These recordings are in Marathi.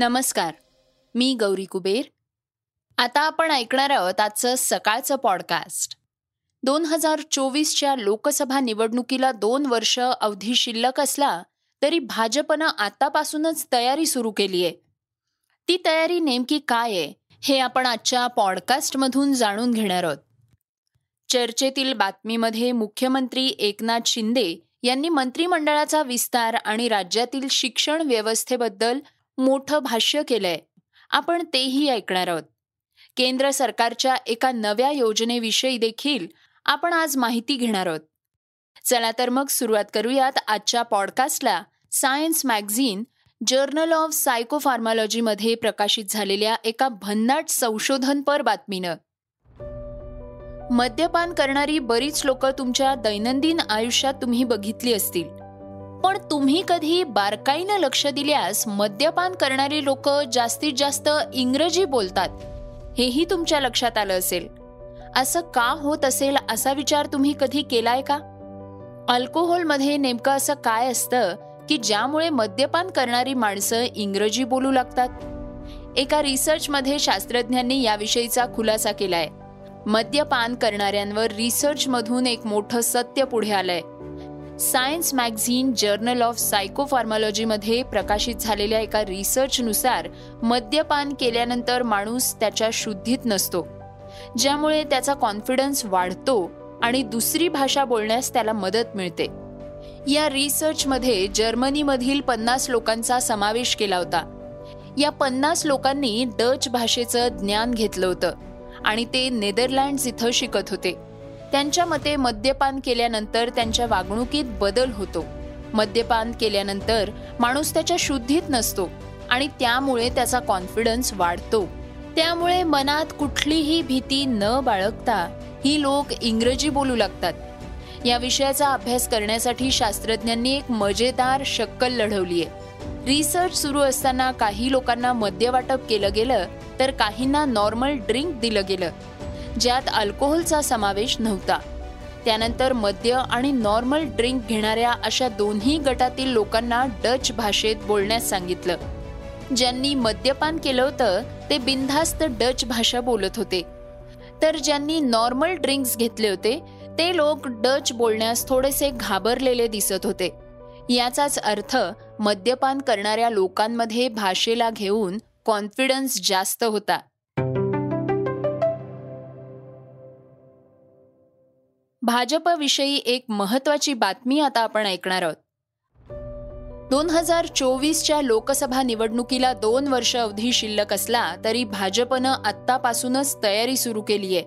नमस्कार मी गौरी कुबेर. आता आपण ऐकणार आहोत आजचं सकाळचं पॉडकास्ट दोन हजार चोवीसच्या लोकसभा निवडणुकीला दोन वर्ष अवधी शिल्लक असला तरी भाजपनं आतापासूनच तयारी सुरू केली आहे ती तयारी नेमकी काय आहे हे आपण आजच्या पॉडकास्टमधून जाणून घेणार आहोत. चर्चेतील बातमीमध्ये मुख्यमंत्री एकनाथ शिंदे यांनी मंत्रिमंडळाचा विस्तार आणि राज्यातील शिक्षण व्यवस्थेबद्दल मोठं भाष्य केलंय. आपण तेही ऐकणार आहोत. केंद्र सरकारच्या एका नव्या योजनेविषयी देखील आपण आज माहिती घेणार आहोत. चला तर मग सुरुवात करूयात आजच्या पॉडकास्टला. सायन्स मॅगझिन जर्नल ऑफ सायकोफार्मॉलॉजीमध्ये प्रकाशित झालेल्या एका भन्नाट संशोधनपर बातमीनं. मद्यपान करणारी बरीच लोक तुमच्या दैनंदिन आयुष्यात तुम्ही बघितली असतील. पण तुम्ही कधी बारकाईनं लक्ष दिल्यास मद्यपान करणारी लोक जास्तीत जास्त इंग्रजी बोलतात. हेही तुमच्या लक्षात आलं असेल. असं का होत असेल असा विचार तुम्ही कधी केलाय का? अल्कोहोलमध्ये नेमकं असं काय असतं की ज्यामुळे मद्यपान करणारी माणसं इंग्रजी बोलू लागतात? एका रिसर्चमध्ये शास्त्रज्ञांनी याविषयीचा खुलासा केलाय. मद्यपान करणाऱ्यांवर रिसर्चमधून एक मोठं सत्य पुढे आलंय. सायन्स मॅगझिन जर्नल ऑफ सायकोफार्मॉलॉजीमध्ये प्रकाशित झालेल्या एका रिसर्चनुसार मद्यपान केल्यानंतर माणूस त्याच्या शुद्धीत नसतो ज्यामुळे त्याचा कॉन्फिडन्स वाढतो आणि दुसरी भाषा बोलण्यास त्याला मदत मिळते. या रिसर्चमध्ये जर्मनीमधील पन्नास लोकांचा समावेश केला होता. या पन्नास लोकांनी डच भाषेचं ज्ञान घेतलं होतं आणि ते नेदरलँड्स इथं शिकत होते. त्यांच्या मते मद्यपान केल्यानंतर त्यांच्या वागणुकीत बदल होतो. मद्यपान केल्यानंतर माणूस त्याच्या शुद्धीत नसतो आणि त्यामुळे त्याचा कॉन्फिडन्स वाढतो. त्यामुळे मनात कुठलीही भीती न बाळगता ही लोक इंग्रजी बोलू लागतात. या विषयाचा अभ्यास करण्यासाठी शास्त्रज्ञांनी एक मजेदार शक्कल लढवली आहे रिसर्च सुरू असताना काही लोकांना मद्य वाटप केलं गेलं तर काहींना नॉर्मल ड्रिंक दिलं गेलं. ज्यात अल्कोहोलचा समावेश नव्हता. त्यानंतर मद्य आणि नॉर्मल ड्रिंक घेणाऱ्या अशा दोन्ही गटातील लोकांना डच भाषेत बोलण्यास सांगितलं. ज्यांनी मद्यपान केलं होतं ते बिनधास्त डच भाषा बोलत होते. तर ज्यांनी नॉर्मल ड्रिंक्स घेतले होते ते लोक डच बोलण्यास थोडेसे घाबरलेले दिसत होते. याचाच अर्थ मद्यपान करणाऱ्या लोकांमध्ये भाषेला घेऊन कॉन्फिडन्स जास्त होता. भाजपविषयी एक महत्वाची बातमी आता आपण ऐकणार आहोत. दोन हजार चोवीसच्या लोकसभा निवडणुकीला दोन वर्ष अवधी शिल्लक असला तरी भाजपनं आत्तापासूनच तयारी सुरू केली आहे.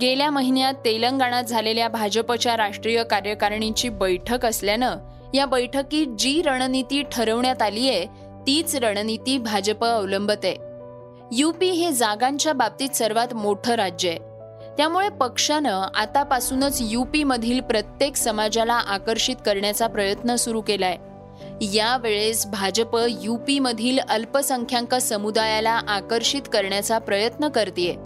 गेल्या महिन्यात तेलंगणात झालेल्या भाजपच्या राष्ट्रीय कार्यकारिणीची बैठक असल्यानं या बैठकीत जी रणनीती ठरवण्यात आली आहे तीच रणनीती भाजप अवलंबत आहे. युपी हे जागांच्या बाबतीत सर्वात मोठं राज्य आहे. त्यामुळे पक्षानं आतापासूनच यूपीमधील प्रत्येक समाजाला आकर्षित करण्याचा प्रयत्न सुरू केलाय. यावेळेस भाजप यूपीमधील अल्पसंख्याक समुदायाला आकर्षित करण्याचा प्रयत्न करते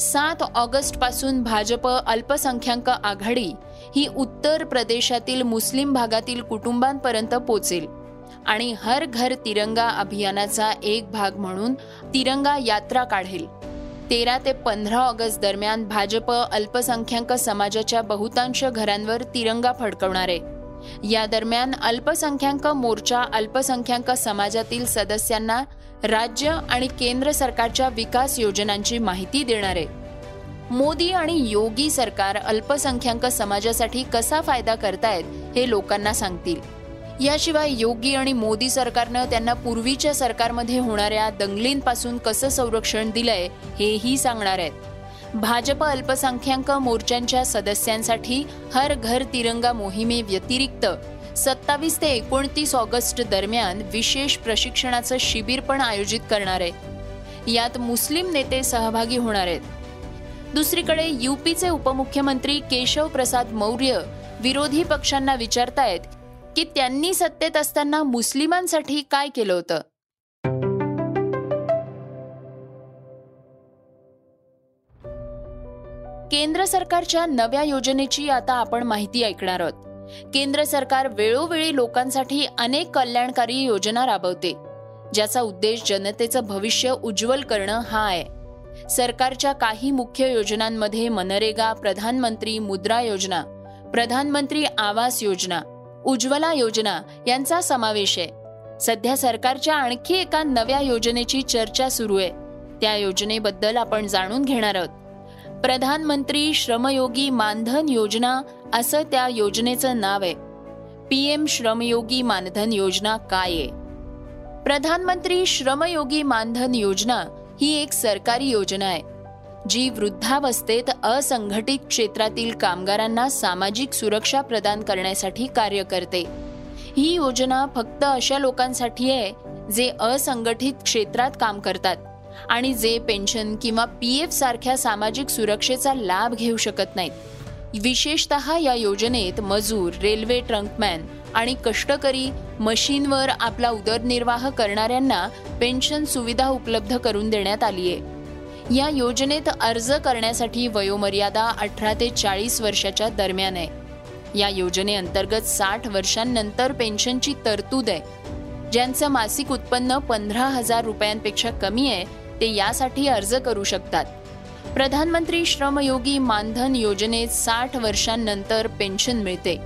सात ऑगस्टपासून भाजप अल्पसंख्याक आघाडी ही उत्तर प्रदेशातील मुस्लिम भागातील कुटुंबांपर्यंत पोचेल आणि हर घर तिरंगा अभियानाचा एक भाग म्हणून तिरंगा यात्रा काढेल. तेरा ते पंधरा ऑगस्ट दरम्यान भाजप अल्पसंख्याक समाजाच्या बहुतांश घरांवर तिरंगा फडकवणार. आहे या दरम्यान अल्पसंख्याक मोर्चा अल्पसंख्याक समाजातील सदस्यांना राज्य आणि केंद्र सरकारच्या विकास योजनांची माहिती देणार. आहे मोदी आणि योगी सरकार अल्पसंख्याक समाजासाठी कसा फायदा करतायत हे लोकांना सांगतील. याशिवाय योगी आणि मोदी सरकारनं त्यांना पूर्वीच्या सरकारमध्ये होणाऱ्या दंगलींपासून कसं संरक्षण दिलंय हेही सांगणार आहेत. भाजप अल्पसंख्याक मोर्चांच्या सदस्यांसाठी हर घर तिरंगा मोहिमे व्यतिरिक्त सत्तावीस ते एकोणतीस ऑगस्ट दरम्यान विशेष प्रशिक्षणाचं शिबिर पण आयोजित करणार आहे यात मुस्लिम नेते सहभागी होणार आहेत. दुसरीकडे युपीचे उपमुख्यमंत्री केशव प्रसाद मौर्य विरोधी पक्षांना विचारतायत की त्यांनी सत्तेत असताना मुस्लिमांसाठी काय केलं होतं? केंद्र सरकारच्या नव्या योजनेची आता आपण माहिती ऐकणार आहोत. केंद्र सरकार वेळोवेळी लोकांसाठी अनेक कल्याणकारी योजना राबवते ज्याचा उद्देश जनतेचं भविष्य उज्ज्वल करणं हा आहे. सरकारच्या काही मुख्य योजनांमध्ये मनरेगा प्रधानमंत्री मुद्रा योजना प्रधानमंत्री आवास योजना उज्ज्वला योजना यांचा समावेश आहे. सध्या सरकारच्या आणखी एका नव्या योजनेची चर्चा सुरू आहे. त्या योजनेबद्दल आपण जाणून घेणार आहोत. प्रधानमंत्री श्रमयोगी मानधन योजना असं त्या योजनेचं नाव आहे. पी एम श्रमयोगी मानधन योजना काय आहे? प्रधानमंत्री श्रमयोगी मानधन योजना ही एक सरकारी योजना आहे. जी वृद्धावस्थेत असंघटित क्षेत्रातील कामगारांना सामाजिक सुरक्षा प्रदान करण्यासाठी कार्य करते. ही योजना फक्त अशा लोकांसाठी आहे जे असंघटित क्षेत्रात काम करतात आणि जे पेन्शन किंवा पी एफ सारख्या सामाजिक सुरक्षेचा लाभ घेऊ शकत नाहीत. विशेषत या योजनेत मजूर रेल्वे ट्रंकमॅन आणि कष्टकरी मशीनवर आपला उदरनिर्वाह करणाऱ्यांना पेन्शन सुविधा उपलब्ध करून देण्यात आली आहे. या योजनेत अर्ज करण्यासाठी वयोमर्यादा अठरा ते चाळीस वर्षाच्या दरम्यान आहे. या योजनेअंतर्गत साठ वर्षांनंतर पेन्शनची तरतूद आहे. ज्यांचं मासिक उत्पन्न पंधरा हजार रुपयांपेक्षा कमी आहे ते यासाठी अर्ज करू शकतात. प्रधानमंत्री श्रमयोगी मानधन योजनेत साठ वर्षांनंतर पेन्शन मिळते.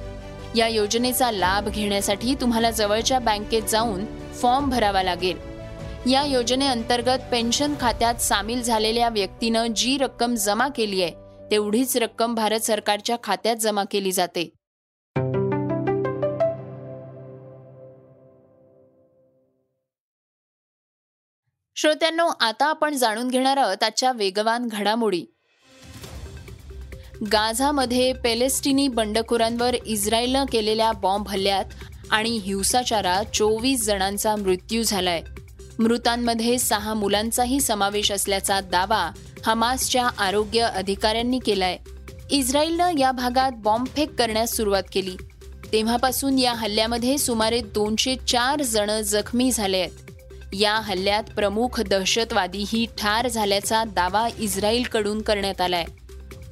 या योजनेचा लाभ घेण्यासाठी तुम्हाला जवळच्या बँकेत जाऊन फॉर्म भरावा लागेल. या योजनेअंतर्गत पेन्शन खात्यात सामील झालेल्या व्यक्तीनं जी रक्कम जमा केली आहे तेवढीच रक्कम भारत सरकारच्या खात्यात जमा केली जाते. श्रोत्यांनो आता आपण जाणून घेणार आहोत आजच्या वेगवान घडामोडी. गाझामध्ये पॅलेस्टिनी बंडखोरांवर इस्रायलनं केलेल्या बॉम्ब हल्ल्यात आणि हिंसाचारात चोवीस जणांचा मृत्यू झालाय. मृतांमध्ये सहा मुलांचाही समावेश असल्याचा दावा हमासच्या आरोग्य अधिकाऱ्यांनी केलाय. इस्रायलनं या भागात बॉम्बफेक करण्यास सुरुवात केली. तेव्हापासून या हल्ल्यामध्ये सुमारे दोनशे चार जण जखमी झाले आहेत. या हल्ल्यात प्रमुख दहशतवादीही ठार झाल्याचा दावा इस्रायलकडून करण्यात आलाय.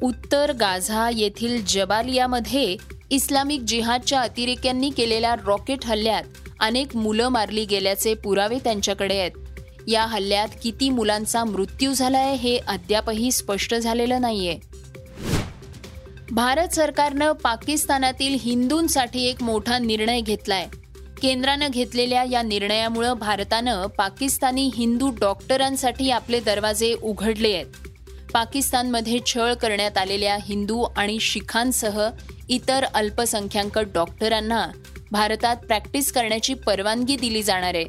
उत्तर गाझा येथील जबालियामध्ये इस्लामिक जिहादच्या अतिरेक्यांनी केलेल्या रॉकेट हल्ल्यात अनेक मुलं मारली गेल्याचे पुरावे त्यांच्याकडे आहेत. या हल्ल्यात किती मुलांचा मृत्यू झालाय हे अद्यापही स्पष्ट झालेलं नाहीये. भारत सरकारनं पाकिस्तानातील हिंदूंसाठी एक मोठा निर्णय घेतलाय. केंद्रानं घेतलेल्या या निर्णयामुळं भारतानं पाकिस्तानी हिंदू डॉक्टरांसाठी आपले दरवाजे उघडले आहेत. पाकिस्तानमध्ये छळ करण्यात आलेल्या हिंदू आणि शिखांसह इतर अल्पसंख्याक डॉक्टरांना भारतात प्रॅक्टिस करण्याची परवानगी दिली जाणार आहे.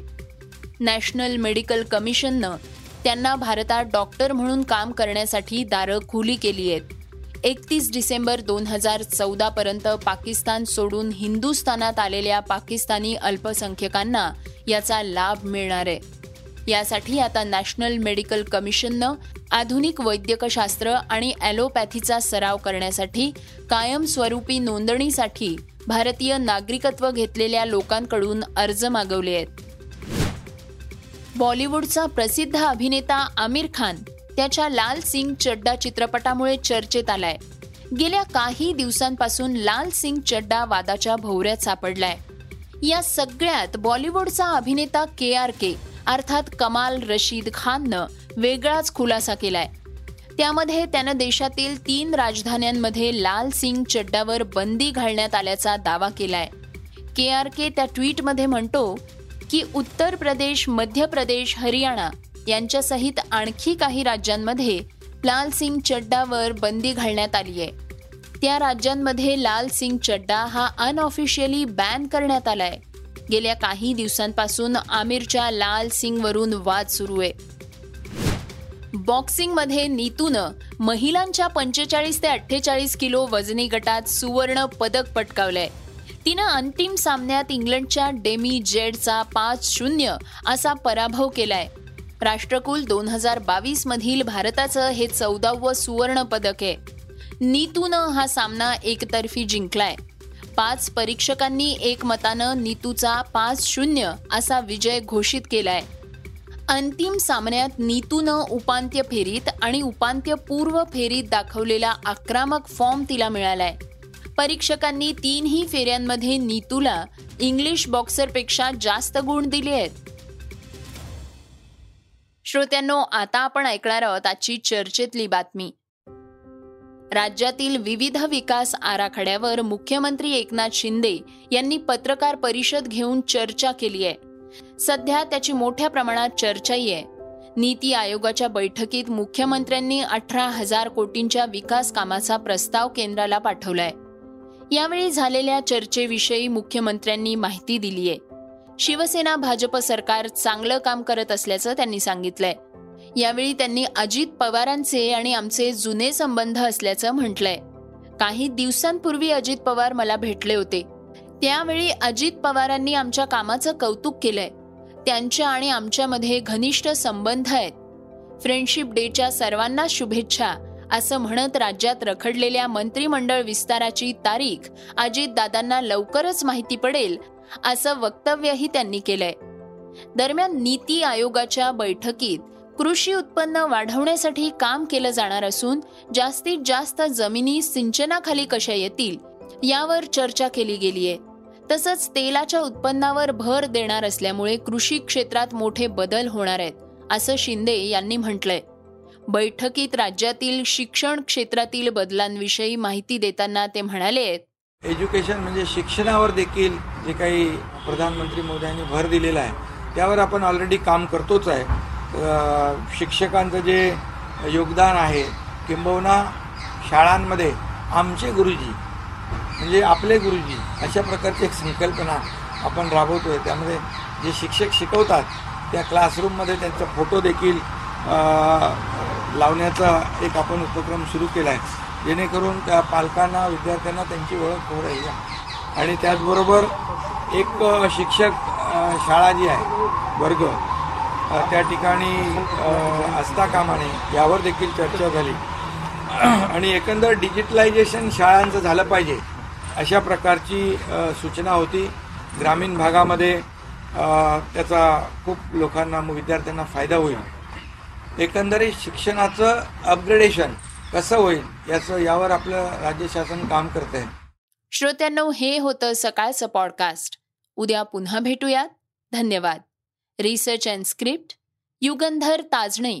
नॅशनल मेडिकल कमिशननं त्यांना भारतात डॉक्टर म्हणून काम करण्यासाठी दारं खुली केली आहेत. एकतीस डिसेंबर दोन हजार चौदापर्यंत पाकिस्तान सोडून हिंदुस्थानात आलेल्या पाकिस्तानी अल्पसंख्यकांना याचा लाभ मिळणार आहे. यासाठी आता नॅशनल मेडिकल कमिशननं आधुनिक वैद्यकशास्त्र आणि ॲलोपॅथीचा सराव करण्यासाठी कायमस्वरूपी नोंदणीसाठी भारतीय नागरिकत्व घेतलेल्या लोकांकडून अर्ज मागवले आहेत. बॉलिवूडचा प्रसिद्ध अभिनेता आमिर खान त्याच्या लाल सिंग चड्डा चित्रपटामुळे चर्चेत आलाय. गेल्या काही दिवसांपासून लाल सिंग चड्डा वादाच्या भोवऱ्यात सापडलाय. या सगळ्यात बॉलिवूडचा अभिनेता के आर के अर्थात कमाल रशीद खाननं वेगळाच खुलासा केलाय. त्यामध्ये त्यानं देशातील तीन राजधान्यांमध्ये लाल सिंग चड्डावर बंदी घालण्यात आल्याचा दावा केलाय. के आर के त्या ट्विटमध्ये म्हणतो की उत्तर प्रदेश मध्य प्रदेश हरियाणा यांच्यासहित आणखी काही राज्यांमध्ये लाल सिंग चड्डावर बंदी घालण्यात आली आहे. त्या राज्यांमध्ये लाल सिंग चड्डा हा अनऑफिशियली बॅन करण्यात आलाय. गेल्या काही दिवसांपासून आमिरच्या लाल सिंगवरून वाद सुरू आहे. बॉक्सिंगमध्ये नीतूनं महिलांच्या पंचेचाळीस ते अठ्ठेचाळीस किलो वजनी गटात सुवर्ण पदक पटकावलंय. तिनं अंतिम सामन्यात इंग्लंडच्या डेमी जेडचा पाच शून्य असा पराभव केलाय. राष्ट्रकुल दोन हजार बावीस मधील भारताचं हे चौदावं सुवर्ण पदक आहे. नीतूनं हा सामना एकतर्फी जिंकलाय. पाच परीक्षकांनी एकमतानं नीतूचा पाच शून्य असा विजय घोषित केलाय. अंतिम सामन्यात नीतूनं उपांत्य फेरीत आणि उपांत्यपूर्व फेरीत दाखवलेला आक्रमक फॉर्म तिला मिळालाय. परीक्षकांनी तीनही फेऱ्यांमध्ये नीतूला इंग्लिश बॉक्सरपेक्षा जास्त गुण दिले आहेत. श्रोत्यांनो आता आपण ऐकणार आहोत आजची चर्चेतली बातमी. राज्यातील विविध विकास आराखड्यावर मुख्यमंत्री एकनाथ शिंदे यांनी पत्रकार परिषद घेऊन चर्चा केली आहे. सध्या त्याची मोठ्या प्रमाणात चर्चाही आहे. नीती आयोगाच्या बैठकीत मुख्यमंत्र्यांनी अठरा हजार कोटींच्या विकास कामाचा प्रस्ताव केंद्राला पाठवलाय. यावेळी झालेल्या चर्चेविषयी मुख्यमंत्र्यांनी माहिती दिलीय. शिवसेना भाजप सरकार चांगलं काम करत असल्याचं त्यांनी सांगितलंय. यावेळी त्यांनी अजित पवारांचे आणि आमचे जुने संबंध असल्याचं म्हटलंय. काही दिवसांपूर्वी अजित पवार मला भेटले होते. त्यावेळी अजित पवारांनी आमच्या कामाचं कौतुक केलंय. त्यांच्या आणि आमच्यामध्ये घनिष्ठ संबंध आहेत. फ्रेंडशिप डेच्या सर्वांना शुभेच्छा असं म्हणत राज्यात रखडलेल्या मंत्रिमंडळ विस्ताराची तारीख अजितदादांना लवकरच माहिती पडेल असं वक्तव्यही त्यांनी केलंय. दरम्यान नीती आयोगाच्या बैठकीत कृषी उत्पन्न वाढवण्यासाठी काम केलं जाणार असून जास्तीत जास्त जमिनी सिंचनाखाली कशा येतील यावर चर्चा केली गेलीय. तसंच तेलाच्या उत्पन्नावर भर देणार असल्यामुळे कृषी क्षेत्रात मोठे बदल होणार आहेत असं शिंदे यांनी म्हटलंय. बैठकीत राज्यातील शिक्षण क्षेत्रातील बदलांविषयी माहिती देताना ते म्हणाले एज्युकेशन म्हणजे शिक्षणावर देखील जे काही प्रधानमंत्री मोदयांनी भर दिलेला आहे त्यावर आपण ऑलरेडी काम करतोच आहे. शिक्षकांचं जे योगदान आहे किंबहुना शाळांमध्ये आमचे गुरुजी म्हणजे आपले गुरुजी अशा प्रकारची एक संकल्पना आपण राबवतो आहे त्यामध्ये जे शिक्षक शिकवतात त्या क्लासरूममध्ये त्यांचा फोटो देखील लावण्याचा एक आपण उपक्रम सुरू केला आहे जेणेकरून त्या पालकांना विद्यार्थ्यांना त्यांची ओळख होऊ राहील. आणि त्याचबरोबर एक शिक्षक शाळा जी आहे वर्ग त्या ठिकाणी असता कामाने यावर देखील चर्चा झाली. आणि एकंदर डिजिटलायझेशन शाळांचं झालं पाहिजे. अशा प्रकारची सूचना होती. ग्रामीण भागामध्ये त्याचा खूप लोकांना विद्यार्थ्यांना फायदा होईल. एकंदरीत शिक्षणाचं अपग्रेडेशन कसं होईल याचं यावर आपलं राज्य शासन काम करत आहे श्रोत्यांनो हे होतं सकाळचं पॉडकास्ट उद्या पुन्हा भेटूयात. धन्यवाद. Research and script Yugandhar Tajne.